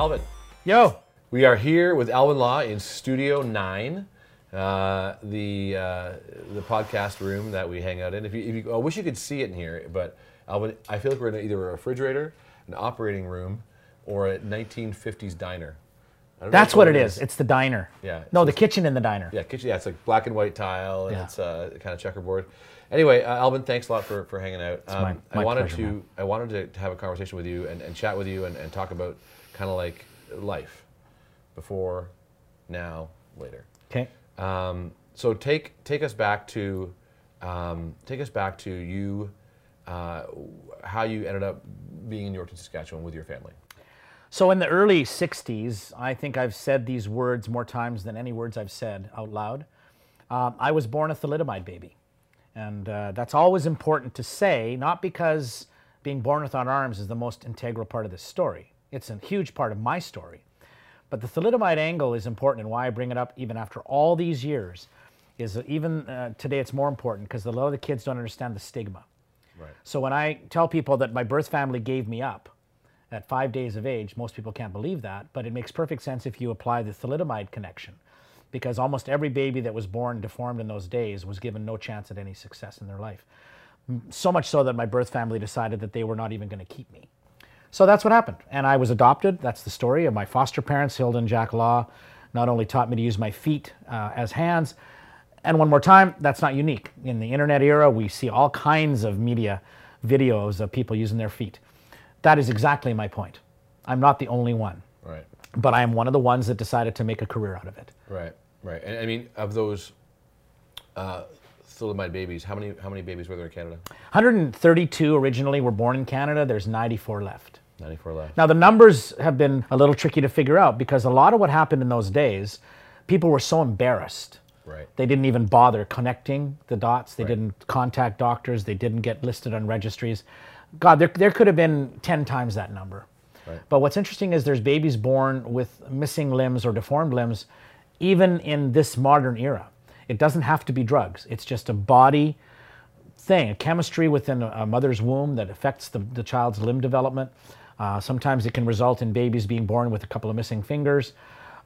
Alvin. Yo. We are here with Alvin Law in Studio 9, uh, the uh, the podcast room that we hang out in. If you, if you, I wish you could see it in here, but Alvin, I feel like we're in either a refrigerator, an operating room, or a 1950s diner. That's what it is. It's the diner. Yeah, No, the kitchen in the diner. Yeah, kitchen. Yeah, it's like black and white tile, and Yeah. it's uh, kind of checkerboard. Anyway, uh, Alvin, thanks a lot for, for hanging out. Um, my- I wanted pleasure, to man. I wanted to, to have a conversation with you and, and chat with you and, and talk about kind of like life before, now, later. Okay. Um, so take take us back to um, take us back to you, uh, how you ended up being in Yorkton, Saskatchewan with your family. So in the early 60s, I think I've said these words more times than any words I've said out loud. Um, I was born a thalidomide baby. And uh, that's always important to say, not because being born without arms is the most integral part of this story. It's a huge part of my story. But the thalidomide angle is important, and why I bring it up even after all these years is that even uh, today it's more important because a lot of the kids don't understand the stigma. Right. So when I tell people that my birth family gave me up at five days of age, most people can't believe that, but it makes perfect sense if you apply the thalidomide connection. Because almost every baby that was born deformed in those days was given no chance at any success in their life. So much so that my birth family decided that they were not even going to keep me. So that's what happened. And I was adopted. That's the story of my foster parents, Hilda and Jack Law, not only taught me to use my feet uh, as hands, and one more time, that's not unique. In the internet era, we see all kinds of media videos of people using their feet. That is exactly my point. I'm not the only one, Right. but I am one of the ones that decided to make a career out of it. Right. Right. And I mean, of those uh, thalidomide babies, how many how many babies were there in Canada? 132 originally were born in Canada, there's 94 left. 94 left. Now, the numbers have been a little tricky to figure out because a lot of what happened in those days, people were so embarrassed. Right. They didn't even bother connecting the dots. They Right. didn't contact doctors. They didn't get listed on registries. God, there, there could have been 10 times that number. Right. But what's interesting is there's babies born with missing limbs or deformed limbs, even in this modern era. It doesn't have to be drugs, it's just a body thing, a chemistry within a mother's womb that affects the, the child's limb development. Uh, sometimes it can result in babies being born with a couple of missing fingers.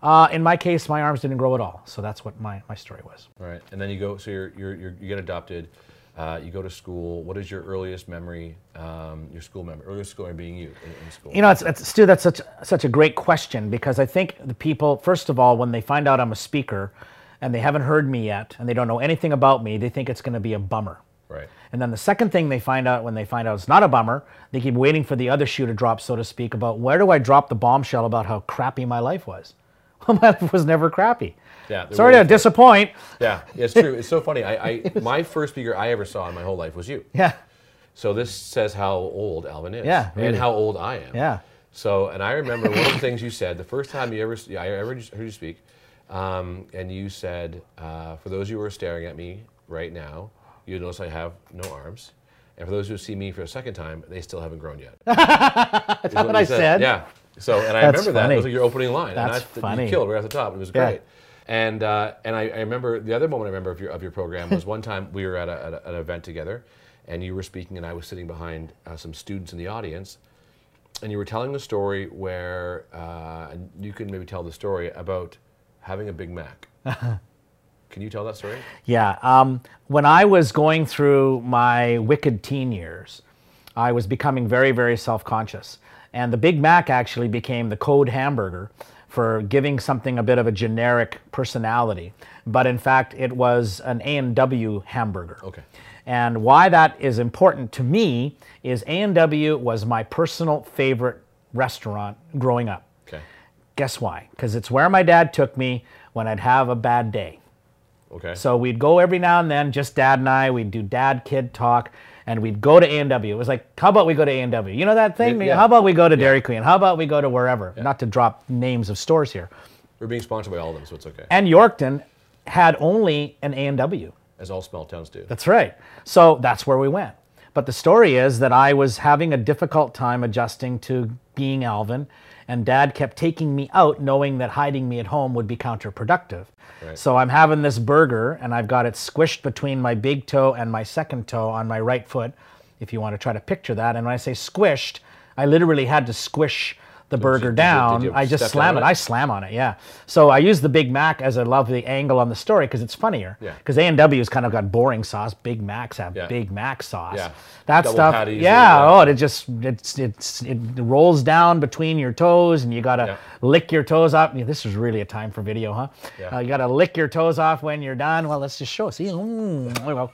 Uh, in my case, my arms didn't grow at all. So that's what my, my story was. Right. And then you go. So you're, you're, you're you get adopted. Uh, you go to school. What is your earliest memory? Um, your school memory. Earliest school memory being you in, in school. You know, it's, it's, Stu, that's such, such a great question because I think the people, first of all, when they find out I'm a speaker and they haven't heard me yet and they don't know anything about me, they think it's going to be a bummer. Right. And then the second thing they find out when they find out it's not a bummer, they keep waiting for the other shoe to drop, so to speak, about where do I drop the bombshell about how crappy my life was? Well, my life was never crappy. Yeah, Sorry to waiting for it. disappoint. Yeah. It's true. It's so funny. I, I my first speaker I ever saw in my whole life was you. Yeah. So this says how old Alvin is. Yeah, And how old I am. Yeah. So, and I remember one of the things you said the first time you ever, I ever heard you speak, um, and you said, uh, for those of you who are staring at me right now, you notice I have no arms. And for those who see me for a second time, they still haven't grown yet. That's what I said? Yeah. So, and I That's remember that. It was like your opening line. That's and I, funny. You killed right off the top. It was Yeah. great. And uh, and I, I remember the other moment I remember of your of your program was one time we were at, a, at a, an event together, and you were speaking, and I was sitting behind uh, some students in the audience, and you were telling the story where uh, and you can maybe tell the story about having a Big Mac. can you tell that story? Yeah. Um, when I was going through my wicked teen years, I was becoming very, very self conscious. And the Big Mac actually became the code hamburger for giving something a bit of a generic personality. But in fact, it was an A&W hamburger. Okay. And why that is important to me is A&W was my personal favorite restaurant growing up. Okay. Guess why? Because it's where my dad took me when I'd have a bad day. Okay. So we'd go every now and then, just dad and I. We'd do dad kid talk, and we'd go to A and W. It was like, how about we go to A and W? You know that thing? Yeah. How about we go to Dairy Queen? How about we go to wherever? Not to drop names of stores here. we're being sponsored by all of them, so it's okay. And Yorkton had only an A and W. As all small towns do. That's right. So that's where we went. But the story is that I was having a difficult time adjusting to being Alvin, and dad kept taking me out knowing that hiding me at home would be counterproductive. Right. So I'm having this burger, and I've got it squished between my big toe and my second toe on my right foot, if you want to try to picture that. And when I say squished, I literally had to squish the burger you- did you- down. did you I just slam it. it? I slam on it. Yeah. So I use the Big Mac as a lovely angle on the story because it's funnier. Yeah. Because A and W's kind of got boring sauce. Big Macs have Yeah. Big Mac sauce. Yeah. That Double stuff. yeah. Oh, it just it's it's it rolls down between your toes, and you gotta Yeah. lick your toes off. Yeah, this is really a time for video, huh? Yeah. Uh, you gotta lick your toes off when you're done. Well, let's just show. See, Mm, there we go.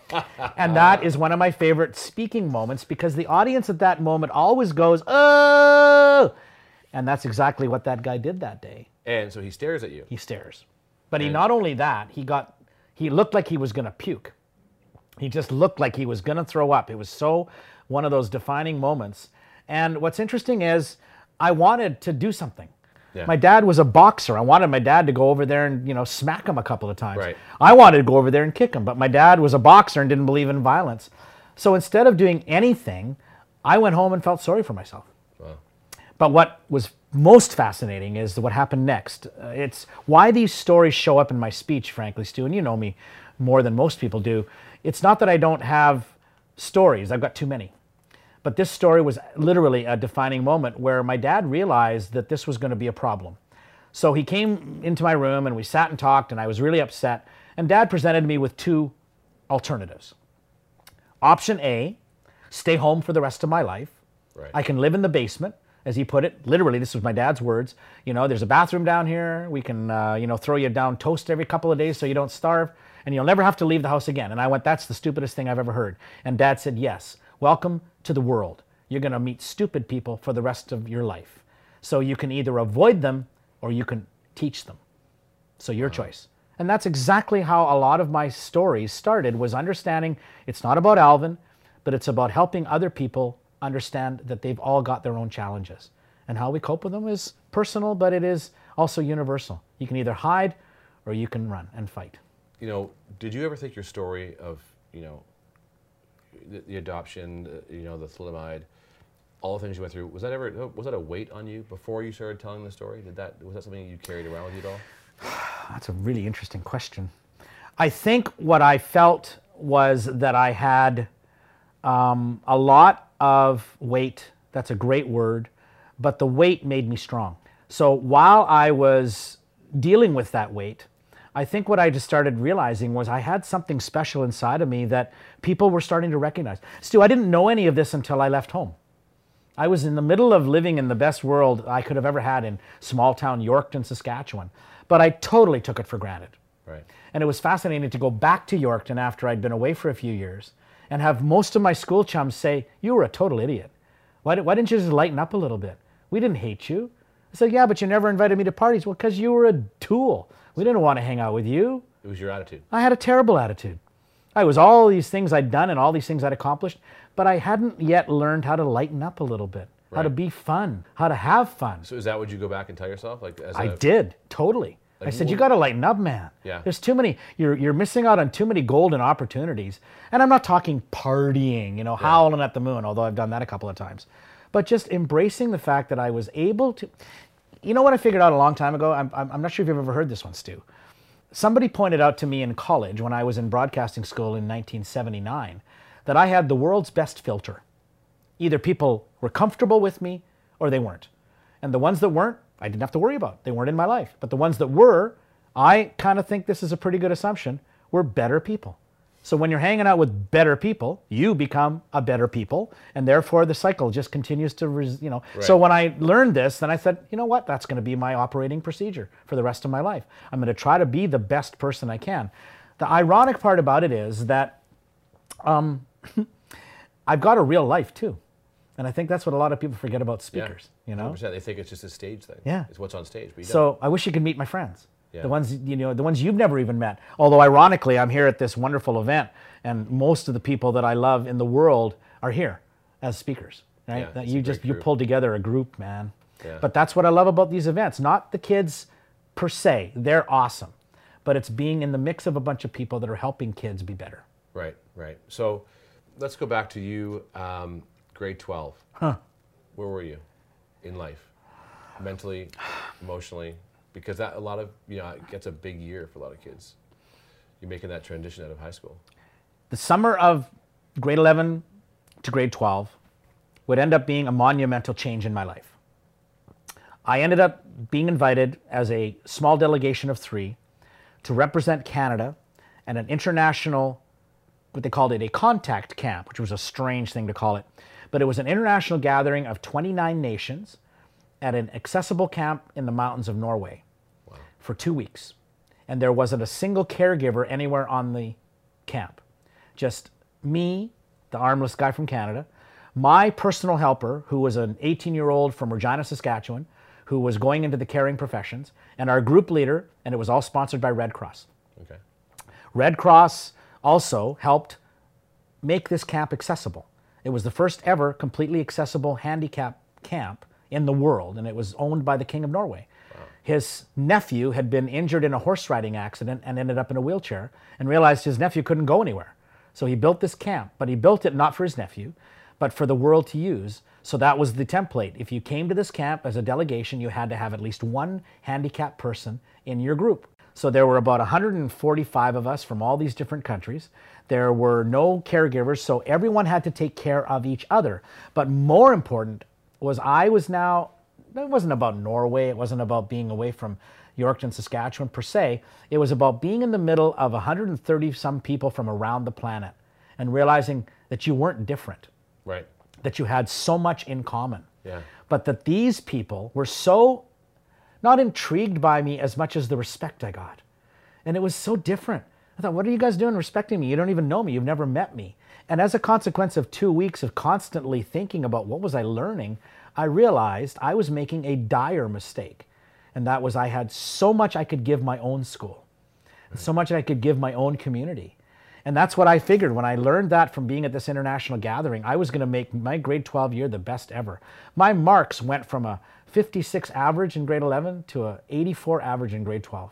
and that is one of my favorite speaking moments because the audience at that moment always goes, "Oh," and that's exactly what that guy did that day. And so he stares at you. He stares, but he not only that he got he looked like he was gonna puke. He just looked like he was gonna throw up. It was so one of those defining moments. And what's interesting is I wanted to do something. Yeah. My dad was a boxer. I wanted my dad to go over there and you know smack him a couple of times. Right. I wanted to go over there and kick him, but my dad was a boxer and didn't believe in violence. So instead of doing anything, I went home and felt sorry for myself. But what was most fascinating is what happened next. Uh, it's why these stories show up in my speech, frankly, Stu, and you know me more than most people do. It's not that I don't have stories, I've got too many. But this story was literally a defining moment where my dad realized that this was going to be a problem. So he came into my room and we sat and talked, and I was really upset. And dad presented me with two alternatives. Option A, stay home for the rest of my life. Right. I can live in the basement, as he put it. Literally, this was my dad's words. You know, there's a bathroom down here. We can, uh, you know, throw you down toast every couple of days so you don't starve, and you'll never have to leave the house again. And I went, that's the stupidest thing I've ever heard. And dad said, yes, welcome to the world. You're going to meet stupid people for the rest of your life. So you can either avoid them or you can teach them. So your choice. And that's exactly how a lot of my stories started was understanding it's not about Alvin, but it's about helping other people understand that they've all got their own challenges. And how we cope with them is personal, but it is also universal. You can either hide or you can run and fight. You know, did you ever think your story of, you know, the, the adoption, the, you know, the thalidomide, all the things you went through, was that ever, was that a weight on you before you started telling the story? Did that, was that something you carried around with you at all? That's a really interesting question. I think what I felt was that I had um, a lot of weight. That's a great word, but the weight made me strong. So while I was dealing with that weight, I think what I just started realizing was I had something special inside of me that people were starting to recognize. Stu, I didn't know any of this until I left home. I was in the middle of living in the best world I could have ever had in small town Yorkton, Saskatchewan, but I totally took it for granted. Right. And it was fascinating to go back to Yorkton after I'd been away for a few years and have most of my school chums say, You were a total idiot. Why, why didn't you just lighten up a little bit? We didn't hate you. I said, Yeah, but you never invited me to parties. Well, because you were a tool. We didn't want to hang out with you. It was your attitude. I had a terrible attitude. I was all these things I'd done and all these things I'd accomplished, but I hadn't yet learned how to lighten up a little bit, how to be fun, how to have fun. So is that what you go back and tell yourself? Like, as I a- did totally. I Like, said, "You got to lighten up, man. Yeah. There's too many. You're you're missing out on too many golden opportunities." And I'm not talking partying, you know, howling at the moon, although I've done that a couple of times, but just embracing the fact that I was able to. You know what I figured out a long time ago? I'm I'm, I'm not sure if you've ever heard this one, Stu. Somebody pointed out to me in college when I was in broadcasting school in 1979 that I had the world's best filter either people were comfortable with me or they weren't. And the ones that weren't, I didn't have to worry about. They weren't in my life. But the ones that were, I kind of think this is a pretty good assumption, were better people. So when you're hanging out with better people, you become a better people, and therefore the cycle just continues to, res- you know. So when I learned this, then I said, you know what? That's going to be my operating procedure for the rest of my life. I'm going to try to be the best person I can. The ironic part about it is that um, I've got a real life too. And I think that's what a lot of people forget about Yeah. speakers, you know? 100%. They think it's just a stage thing. Yeah. It's what's on stage. But you don't. So I wish you could meet my friends. Yeah. The ones you know, the ones you've never even met. Although ironically, I'm here at this wonderful event, and most of the people that I love in the world are here as speakers. Right? Yeah, that you just you pulled together a group, man. Yeah. But that's what I love about these events. Not the kids per se; they're awesome, but it's being in the mix of a bunch of people that are helping kids be better. Right, right. So let's go back to you, um, grade 12. Huh. Where were you in life? Mentally, emotionally? Because that, a lot of, you know, it gets a big year for a lot of kids. You're making that transition out of high school. the summer of grade 11 to grade 12 would end up being a monumental change in my life. I ended up being invited as a small delegation of three to represent Canada at an international, what they called it, a contact camp, which was a strange thing to call it. But it was an international gathering of 29 nations at an accessible camp in the mountains of Norway for two weeks. And there wasn't a single caregiver anywhere on the camp. Just me, the armless guy from Canada, my personal helper, who was an 18 year old from Regina, Saskatchewan, who was going into the caring professions, and our group leader, and it was all sponsored by Red Cross. Okay. Red Cross also helped make this camp accessible. It was the first ever completely accessible handicap camp in the world, and it was owned by the King of Norway. His nephew had been injured in a horse riding accident and ended up in a wheelchair and realized his nephew couldn't go anywhere. So he built this camp, but he built it not for his nephew, but for the world to use. So that was the template. If you came to this camp as a delegation, you had to have at least one handicapped person in your group. So there were about 145 of us from all these different countries. There were no caregivers, so everyone had to take care of each other. But more important was I was now, it wasn't about Norway, it wasn't about being away from Yorkton, Saskatchewan per se. It was about being in the middle of 130 some people from around the planet and realizing that you weren't different, Right. that you had so much in common. Yeah. But that these people were so not intrigued by me as much as the respect I got. And it was so different. I thought, what are you guys doing respecting me? You don't even know me. You've never met me. And as a consequence of two weeks of constantly thinking about what was I learning, I realized I was making a dire mistake. And that was I had so much I could give my own school, and so much I could give my own community. And that's what I figured when I learned that from being at this international gathering. I was going to make my grade 12 year the best ever. My marks went from a 56 average in grade 11 to a 84 average in grade 12.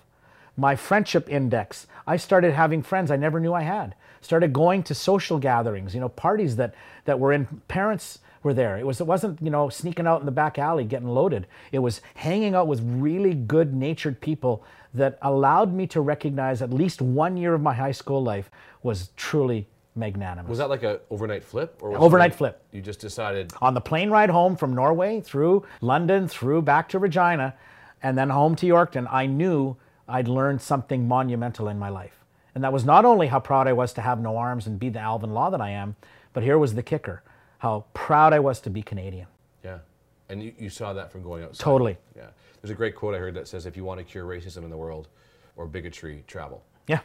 My friendship index, I started having friends I never knew I had. Started going to social gatherings, you know, parties that that were in parents were there. It was it wasn't, you know, sneaking out in the back alley getting loaded. It was hanging out with really good-natured people that allowed me to recognize at least one year of my high school life was truly magnanimous. Was that like a overnight flip or was Overnight flip. You just decided on the plane ride home from Norway through London, through back to Regina, and then home to Yorkton, I knew I'd learned something monumental in my life. And that was not only how proud I was to have no arms and be the Alvin Law that I am, but here was the kicker how proud I was to be Canadian. Yeah. And you, you saw that from going outside. Totally. Yeah. There's a great quote I heard that says if you want to cure racism in the world or bigotry, travel. Yeah.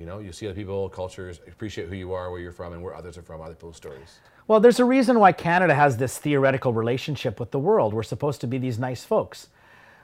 You know, you see other people, cultures, appreciate who you are, where you're from, and where others are from, other people's stories. Well, there's a reason why Canada has this theoretical relationship with the world. We're supposed to be these nice folks.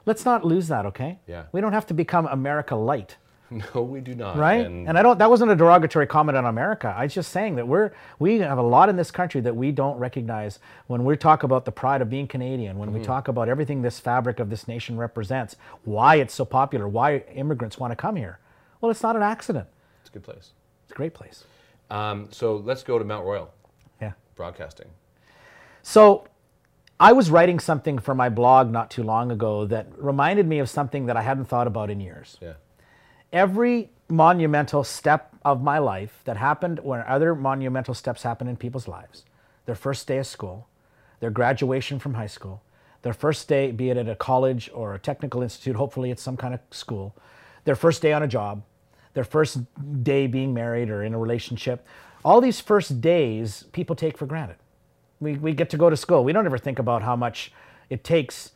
Let's not lose that, okay? Yeah. We don't have to become America light. No, we do not. right? And, And, I don't. That wasn't a derogatory comment on America. I was just saying that we're we have a lot in this country that we don't recognize when we talk about the pride of being Canadian. When we mm-hmm. talk about everything this fabric of this nation represents, why it's so popular, why immigrants want to come here. Well, it's not an accident. It's a good place. It's a great place. Um, so let's go to Mount Royal Yeah. Broadcasting. So I was writing something for my blog not too long ago that reminded me of something that I hadn't thought about in years. Yeah. every monumental step of my life that happened when other monumental steps happen in people's lives their first day of school, their graduation from high school, their first day, be it at a college or a technical institute, hopefully it's some kind of school, their first day on a job, their first day being married or in a relationship. All these first days people take for granted. We, we get to go to school. We don't ever think about how much it takes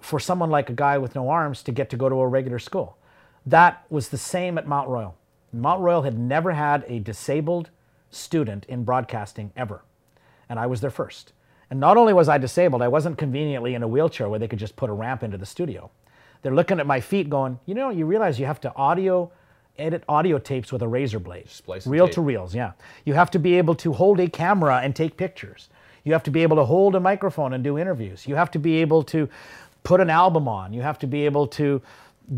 for someone like a guy with no arms to get to go to a regular school. That was the same at Mount Royal. Mount Royal had never had a disabled student in broadcasting ever, and I was their first. And not only was I disabled, I wasn't conveniently in a wheelchair where they could just put a ramp into the studio. They're looking at my feet going, you know, you realize you have to audio edit audio tapes with a razor blade. Splice Reel tape. to reels, yeah. You have to be able to hold a camera and take pictures. You have to be able to hold a microphone and do interviews. You have to be able to put an album on. You have to be able to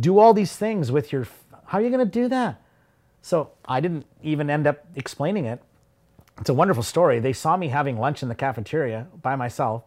do all these things with your. How are you going to do that? So I didn't even end up explaining it. It's a wonderful story. They saw me having lunch in the cafeteria by myself,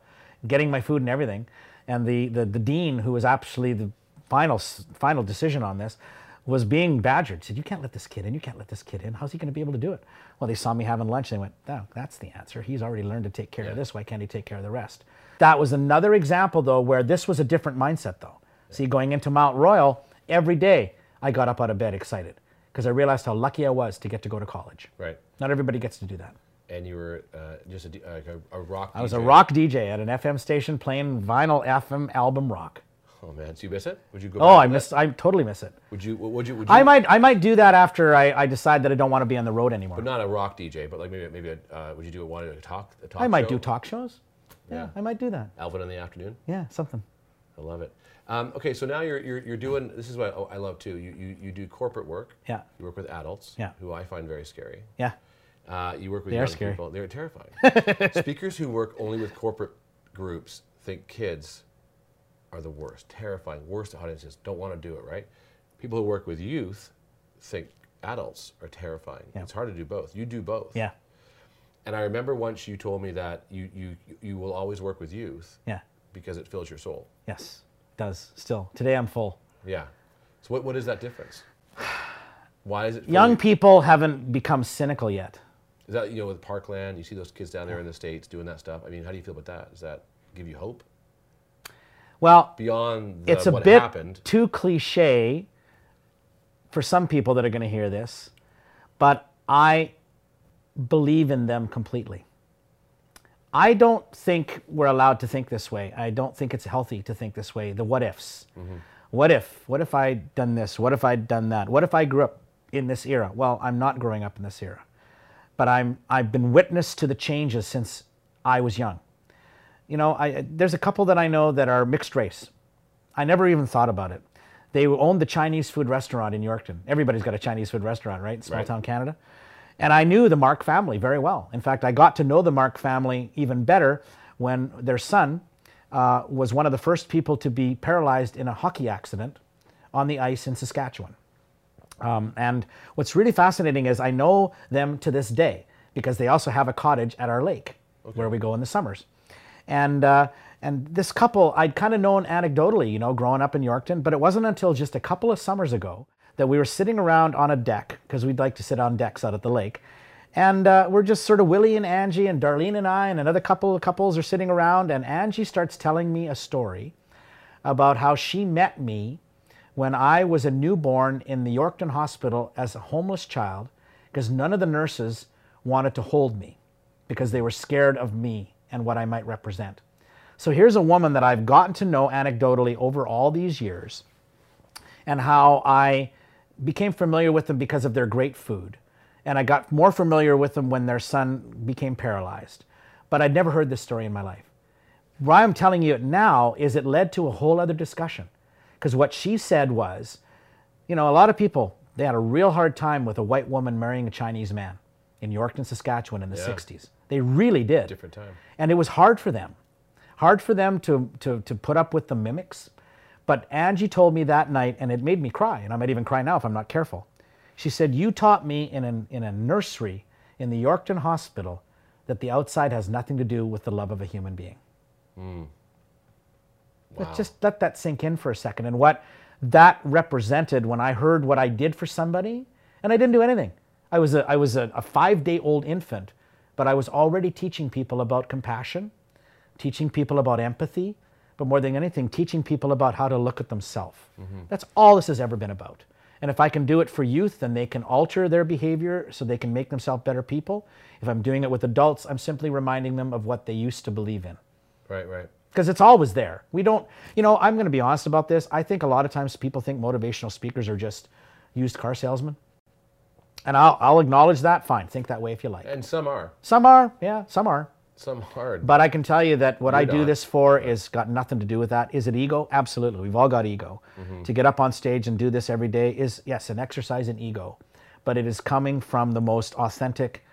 getting my food and everything. And the, the, the dean, who was actually the final, final decision on this, was being badgered. Said, You can't let this kid in. You can't let this kid in. How's he going to be able to do it? Well, they saw me having lunch. They went, No, that's the answer. He's already learned to take care of this. Why can't he take care of the rest? That was another example, though, where this was a different mindset, though. See, going into Mount Royal, every day I got up out of bed excited because I realized how lucky I was to get to go to college. Right. Not everybody gets to do that. And you were uh, just a, a, a rock. DJ I was a rock DJ at an FM station playing vinyl FM album rock. Oh man, so you miss it? Would you go? Oh, back I to that? miss. I totally miss it. Would you? Would you? Would you? I might. I might do that after I, I decide that I don't want to be on the road anymore. But not a rock DJ, but like maybe maybe a, uh, would you do it? Wanted a talk? A talk show? I might show? do talk shows. Yeah, Yeah. I might do that. Alvin in the afternoon. Yeah, something. I love it. Um, okay, so now you're, you're, you're doing, this is what I love too. You, you, you do corporate work. Yeah. You work with adults, Yeah. who I find very scary. Yeah. Uh, you work with They are young scary. people. They're terrifying. Speakers who work only with corporate groups think kids are the worst, terrifying, worst audiences, don't want to do it, right? People who work with youth think adults are terrifying. Yeah. It's hard to do both. You do both. Yeah. And I remember once you told me that you, you, you will always work with youth Yeah. because it fills your soul. Yes. Does still today I'm full. Yeah. So what, what is that difference? Why is it Young you- people haven't become cynical yet. Is that you know with Parkland? You see those kids down there in the states doing that stuff. I mean, how do you feel about that? Does that give you hope Well, beyond the, it's a bit happened? too cliche for some people that are going to hear this, but I believe in them completely. I don't think we're allowed to think this way. I don't think it's healthy to think this way. The what ifs. Mm-hmm. What if? What if I'd done this? What if I'd done that? What if I grew up in this era? Well, I'm not growing up in this era, but I'm I've been witness to the changes since I was young. You know, I, there's a couple that I know that are mixed race. I never even thought about it. They owned the Chinese food restaurant in Yorkton. Everybody's got a Chinese food restaurant, right? Small Right. town Canada. And I knew the Mark family very well. In fact, I got to know the Mark family even better when their son uh, was one of the first people to be paralyzed in a hockey accident on the ice in Saskatchewan. Um, and what's really fascinating is I know them to this day because they also have a cottage at our lake where we go in the summers. And uh, and this couple I'd kind of known anecdotally, you know, growing up in Yorkton, but it wasn't until just a couple of summers ago that we were sitting around on a deck because we'd like to sit on decks out at the lake. And uh, we're just sort of Willie and Angie and Darlene and I and another couple of couples are sitting around, and Angie starts telling me a story about how she met me when I was a newborn in the Yorkton Hospital as a homeless child because none of the nurses wanted to hold me because they were scared of me and what I might represent. So here's a woman that I've gotten to know anecdotally over all these years and how I became familiar with them because of their great food. And I got more familiar with them when their son became paralyzed. But I'd never heard this story in my life. Why I'm telling you it now is it led to a whole other discussion. Because what she said was, you know, a lot of people, they had a real hard time with a white woman marrying a Chinese man in Yorkton, Saskatchewan in the Yeah. 60s. They really did. Different time. And it was hard for them. Hard for them to, to, to put up with the mimics. But Angie told me that night, and it made me cry, and I might even cry now if I'm not careful. She said, You taught me in, an, in a nursery in the Yorkton Hospital that the outside has nothing to do with the love of a human being. Hmm. Wow. Let- Just let that sink in for a second. And what that represented when I heard what I did for somebody, and I didn't do anything. I was a, I was a, a five day old infant, but I was already teaching people about compassion, teaching people about empathy, but more than anything, teaching people about how to look at themselves. Mm-hmm. That's all this has ever been about. And if I can do it for youth, then they can alter their behavior so they can make themselves better people. If I'm doing it with adults, I'm simply reminding them of what they used to believe in Right, right. because it's always there. We don't, you know, I'm going to be honest about this. I think a lot of times people think motivational speakers are just used car salesmen. And I'll, I'll acknowledge that. Fine. Think that way if you like. And some are. Some are, yeah, some are. Some hard. But I can tell you that what I You're do not. this for is got nothing to do with that. Is it ego? Absolutely. We've all got ego. Mm-hmm. To get up on stage and do this every day is, yes, an exercise in ego. But it is coming from the most authentic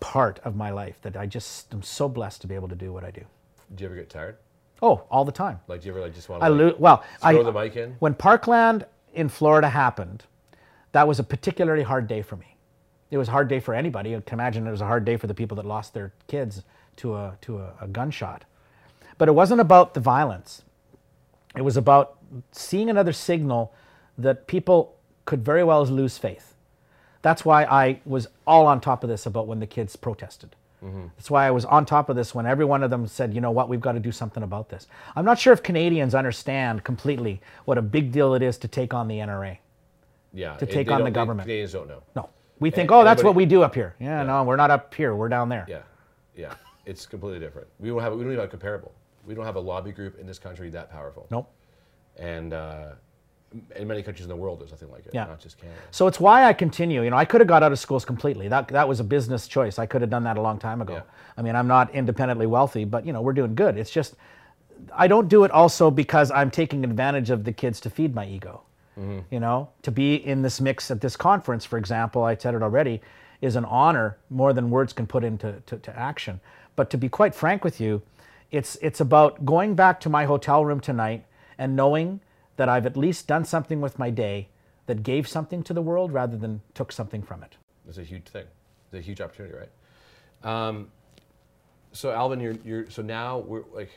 part of my life that I just am so blessed to be able to do what I do. do you ever get tired? Oh, all the time. Like, do you ever like just want to? I to lo- well, throw I, the mic in? when Parkland in Florida happened, that was a particularly hard day for me. It was a hard day for anybody. You can imagine it was a hard day for the people that lost their kids to a to a, a gunshot. But it wasn't about the violence. It was about seeing another signal that people could very well lose faith. That's why I was all on top of this about when the kids protested. Mm-hmm. That's why I was on top of this when every one of them said, you know what, we've got to do something about this. I'm not sure if Canadians understand completely what a big deal it is to take on the NRA. Yeah. To take on the government. Canadians don't know. No. We think, A- oh, that's what we do up here. Yeah, no, we're not up here. We're down there. Yeah, yeah, it's completely different. We don't have we don't even have a comparable. We don't have a lobby group in this country that powerful. Nope. And uh, in many countries in the world, there's nothing like it. Yeah. Not just Canada. So it's why I continue. You know, I could have got out of schools completely. That that was a business choice. I could have done that a long time ago. Yeah. I mean, I'm not independently wealthy, but you know, we're doing good. It's just I don't do it also because I'm taking advantage of the kids to feed my ego. You know, to be in this mix at this conference, for example, I said it already, is an honor more than words can put into to, to action. But to be quite frank with you, it's it's about going back to my hotel room tonight and knowing that I've at least done something with my day that gave something to the world rather than took something from it. It's a huge thing. It's a huge opportunity, right? Um, so Alvin, you're you're so now we're like,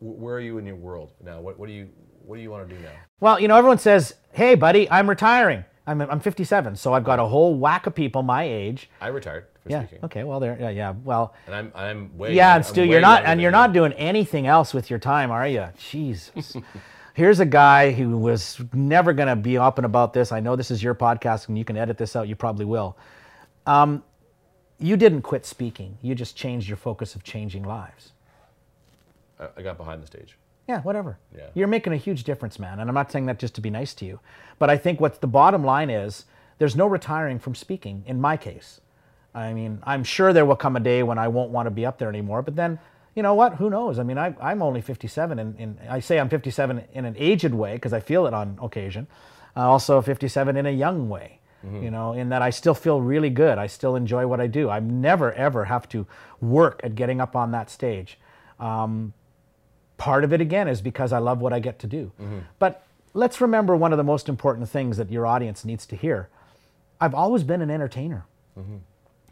where are you in your world now? What what do you what do you want to do now? Well, you know, everyone says, "Hey, buddy, I'm retiring. I'm I'm 57, so I've got a whole whack of people my age." I retired for Yeah. speaking, Okay. Well, there. Yeah. Yeah. Well. and I'm I'm way Yeah, and Stu, you're not, and you're not doing anything else with your time, are you? Jesus. Here's a guy who was never going to be up and about this. I know this is your podcast, and you can edit this out. You probably will. Um, you didn't quit speaking. You just changed your focus of changing lives. I, I got behind the stage. Yeah, whatever. Yeah. You're making a huge difference, man. And I'm not saying that just to be nice to you. But I think what the bottom line is there's no retiring from speaking in my case. I mean, I'm sure there will come a day when I won't want to be up there anymore. But then, you know what? Who knows? I mean, I, I'm only 57, and, and I say I'm 57 in an aged way because I feel it on occasion. Uh, also, 57 in a young way. You know, in that I still feel really good. I still enjoy what I do. I never ever have to work at getting up on that stage part of it again is because I love what I get to do. Mm-hmm. But let's remember one of the most important things that your audience needs to hear. I've always been an entertainer. Mm-hmm.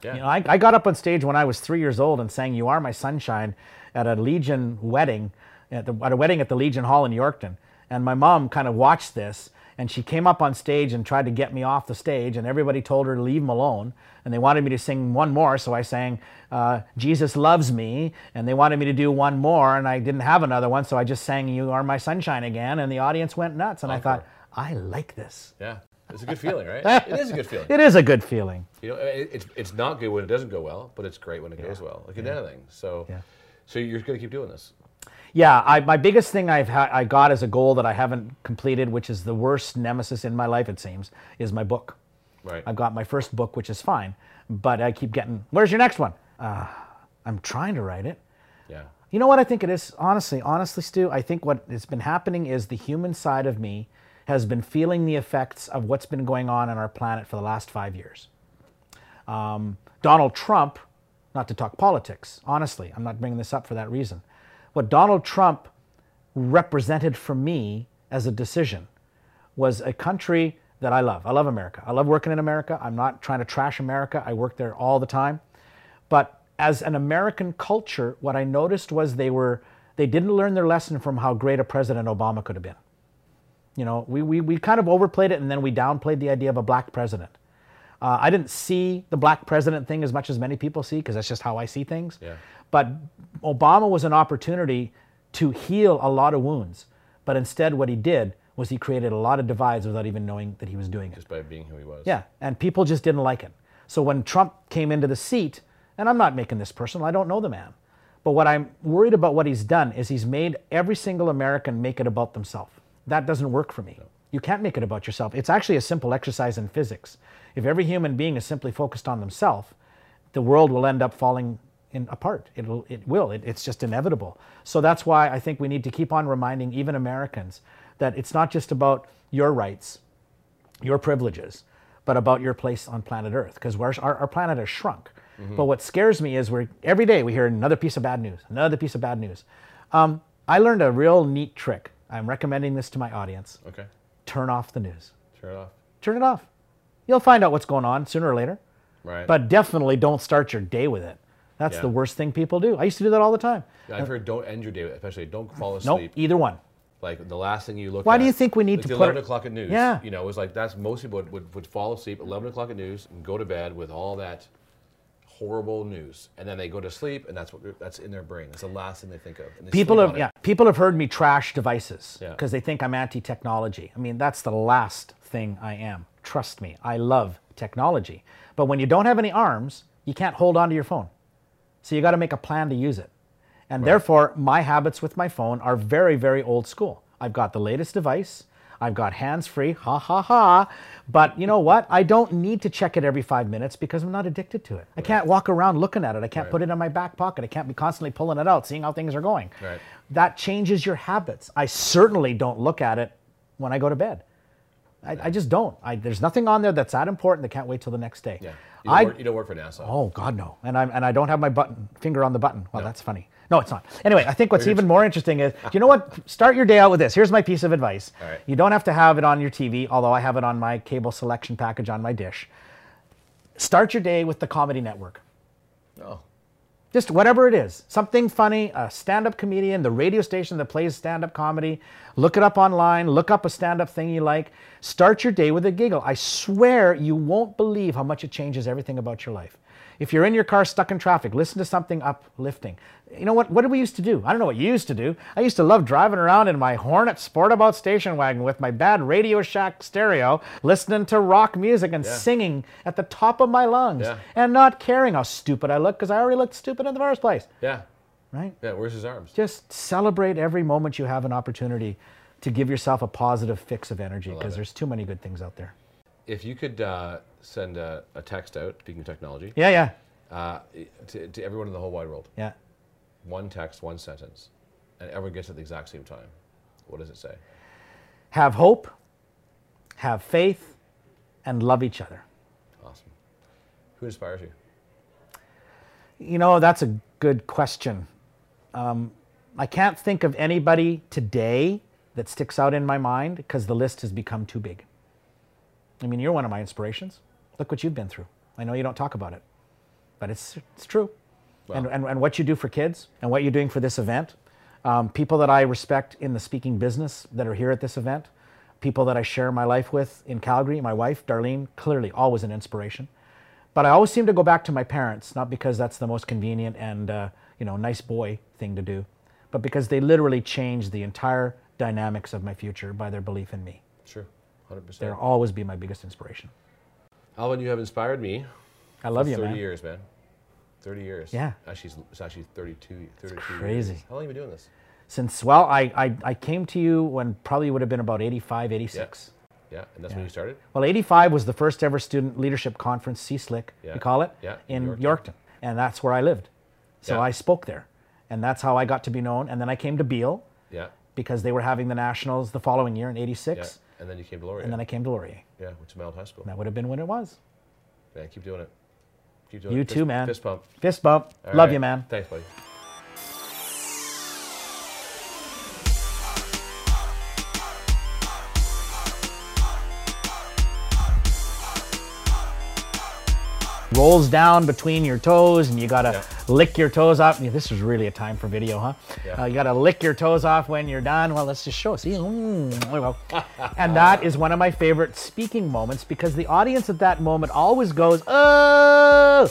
Yeah. You know, I, I got up on stage when I was three years old and sang "You Are My Sunshine" at a Legion wedding, at, the, at a wedding at the Legion Hall in Yorkton. And my mom kind of watched this, and she came up on stage and tried to get me off the stage, and everybody told her to leave him alone. And they wanted me to sing one more, so I sang uh, "Jesus Loves Me," and they wanted me to do one more, and I didn't have another one, so I just sang "You Are My Sunshine" again, and the audience went nuts. And I thought, I like this. Yeah. It's a good feeling, right? it is a good feeling. It is a good feeling. You know, it, it's it's not good when it doesn't go well, but it's great when it goes well. Like in anything. So, Yeah. so you're gonna keep doing this. Yeah, I, my biggest thing I've ha- I got as a goal that I haven't completed, which is the worst nemesis in my life, it seems, is my book. Right. I've got my first book, which is fine, but I keep getting, where's your next one? Uh, I'm trying to write it. Yeah. You know what I think it is? Honestly, honestly, Stu, I think what has been happening is the human side of me has been feeling the effects of what's been going on on our planet for the last five years. Um, Donald Trump, not to talk politics, honestly, I'm not bringing this up for that reason. What Donald Trump represented for me as a decision was a country that I love. I love America. I love working in America. I'm not trying to trash America. I work there all the time. But as an American culture, what I noticed was they were they didn't learn their lesson from how great a President Obama could have been. You know, we, we, we kind of overplayed it and then we downplayed the idea of a black president. Uh, I didn't see the black president thing as much as many people see because that's just how I see things. Yeah. But Obama was an opportunity to heal a lot of wounds. But instead, what he did was he created a lot of divides without even knowing that he was doing it. Just by being who he was. Yeah, and people just didn't like it. So when Trump came into the seat, and I'm not making this personal, I don't know the man. But what I'm worried about what he's done is he's made every single American make it about themselves. That doesn't work for me. You can't make it about yourself. It's actually a simple exercise in physics. If every human being is simply focused on themselves, the world will end up falling in, apart. It'll, it will. It, it's just inevitable. So that's why I think we need to keep on reminding even Americans that it's not just about your rights, your privileges, but about your place on planet Earth because our, our planet has shrunk. But what scares me is we're every day we hear another piece of bad news, another piece of bad news. Um, I learned a real neat trick. I'm recommending this to my audience. Okay. Turn off the news. Turn it off. Turn it off. You'll find out what's going on sooner or later. Right. But definitely don't start your day with it. That's Yeah. the worst thing people do. I used to do that all the time. Yeah, I've heard don't end your day, with- especially don't fall Nope, asleep. either one. Like the last thing you look at. Why at. do you think we need like to the put- 11 o'clock at news? Yeah. You know, it was like that's most people would, would, would fall asleep 11 o'clock at news and go to bed with all that horrible news, and then they go to sleep, and that's what that's in their brain. That's the last thing they think of. People have yeah, people have heard me trash devices Yeah. because they think I'm anti-technology. I mean, that's the last thing I am. Trust me, I love technology. But when you don't have any arms, you can't hold on to your phone. So you got to make a plan to use it. And therefore, my habits with my phone are very, very old school. I've got the latest device. I've got hands free, ha ha ha. But you know what? I don't need to check it every five minutes because I'm not addicted to it. I can't walk around looking at it. I can't put it in my back pocket. I can't be constantly pulling it out, seeing how things are going. Right. That changes your habits. I certainly don't look at it when I go to bed. I, I just don't. I, there's nothing on there that's that important that can't wait till the next day. Yeah. You don't, I, work, you don't work for NASA. Oh God, no! And I'm and I don't have my button finger on the button. Well, that's funny. No, it's not. Anyway, I think what's even more interesting is, you know what? Start your day out with this. Here's my piece of advice. All right. You don't have to have it on your TV, although I have it on my cable selection package on my dish. Start your day with the Comedy Network. Oh. Just whatever it is, something funny, a stand-up comedian, the radio station that plays stand-up comedy. Look it up online. Look up a stand-up thing you like. Start your day with a giggle. I swear you won't believe how much it changes everything about your life. If you're in your car stuck in traffic, listen to something uplifting. You know what? What did we used to do? I don't know what you used to do. I used to love driving around in my Hornet Sportabout station wagon with my bad Radio Shack stereo, listening to rock music and singing at the top of my lungs, Yeah. and not caring how stupid I look because I already looked stupid in the first place. Yeah. Right? Yeah. Where's his arms? Just celebrate every moment you have an opportunity to give yourself a positive fix of energy because there's too many good things out there. If you could uh, send a, a text out, speaking of technology, Yeah, yeah, uh, to, to everyone in the whole wide world, yeah. one text, one sentence, and everyone gets it at the exact same time, what does it say? Have hope, have faith, and love each other. Awesome. Who inspires you? You know, that's a good question. Um, I can't think of anybody today that sticks out in my mind because the list has become too big. I mean, you're one of my inspirations. Look what you've been through. I know you don't talk about it, but it's, it's true. and, and, and what you do for kids and what you're doing for this event, um, people that I respect in the speaking business that are here at this event, people that I share my life with in Calgary, my wife, Darlene, clearly always an inspiration. But I always seem to go back to my parents, not because that's the most convenient and uh, you know nice boy thing to do, but because they literally changed the entire dynamics of my future by their belief in me. Sure. 100%. They'll always be my biggest inspiration. Alvin, you have inspired me I love you, 30 man. years, man. 30 years. Yeah. Actually, it's- it's actually 32, 32 crazy. Years. How long have you been doing this? Since well, I, I I came to you when probably would have been about 85, 86. Yeah, and that's when you started? Well, 85 was the first ever student leadership conference, CSLIC, Yeah. you call it, Yeah, in Yorkton. Yorkton. And that's where I lived. So Yeah. I spoke there. And that's how I got to be known. And then I came to Beale Yeah. because they were having the Nationals the following year in Yeah. 86. And then you came to Laurier. And then I came to Laurier. yeah, which is Mount High School. That would have been when it was. Man, keep doing it. Keep doing You it. too, man. Fist pump. Fist bump. All Love right. you, man. Thanks, buddy. Rolls down between your toes, and you gotta Yeah. Lick your toes off. Yeah, this is really a time for video, huh? Yeah. Uh, you gotta lick your toes off when you're done. Well, let's just show. See, Mm, there we go. and that is one of my favorite speaking moments because the audience at that moment always goes, "Oh!"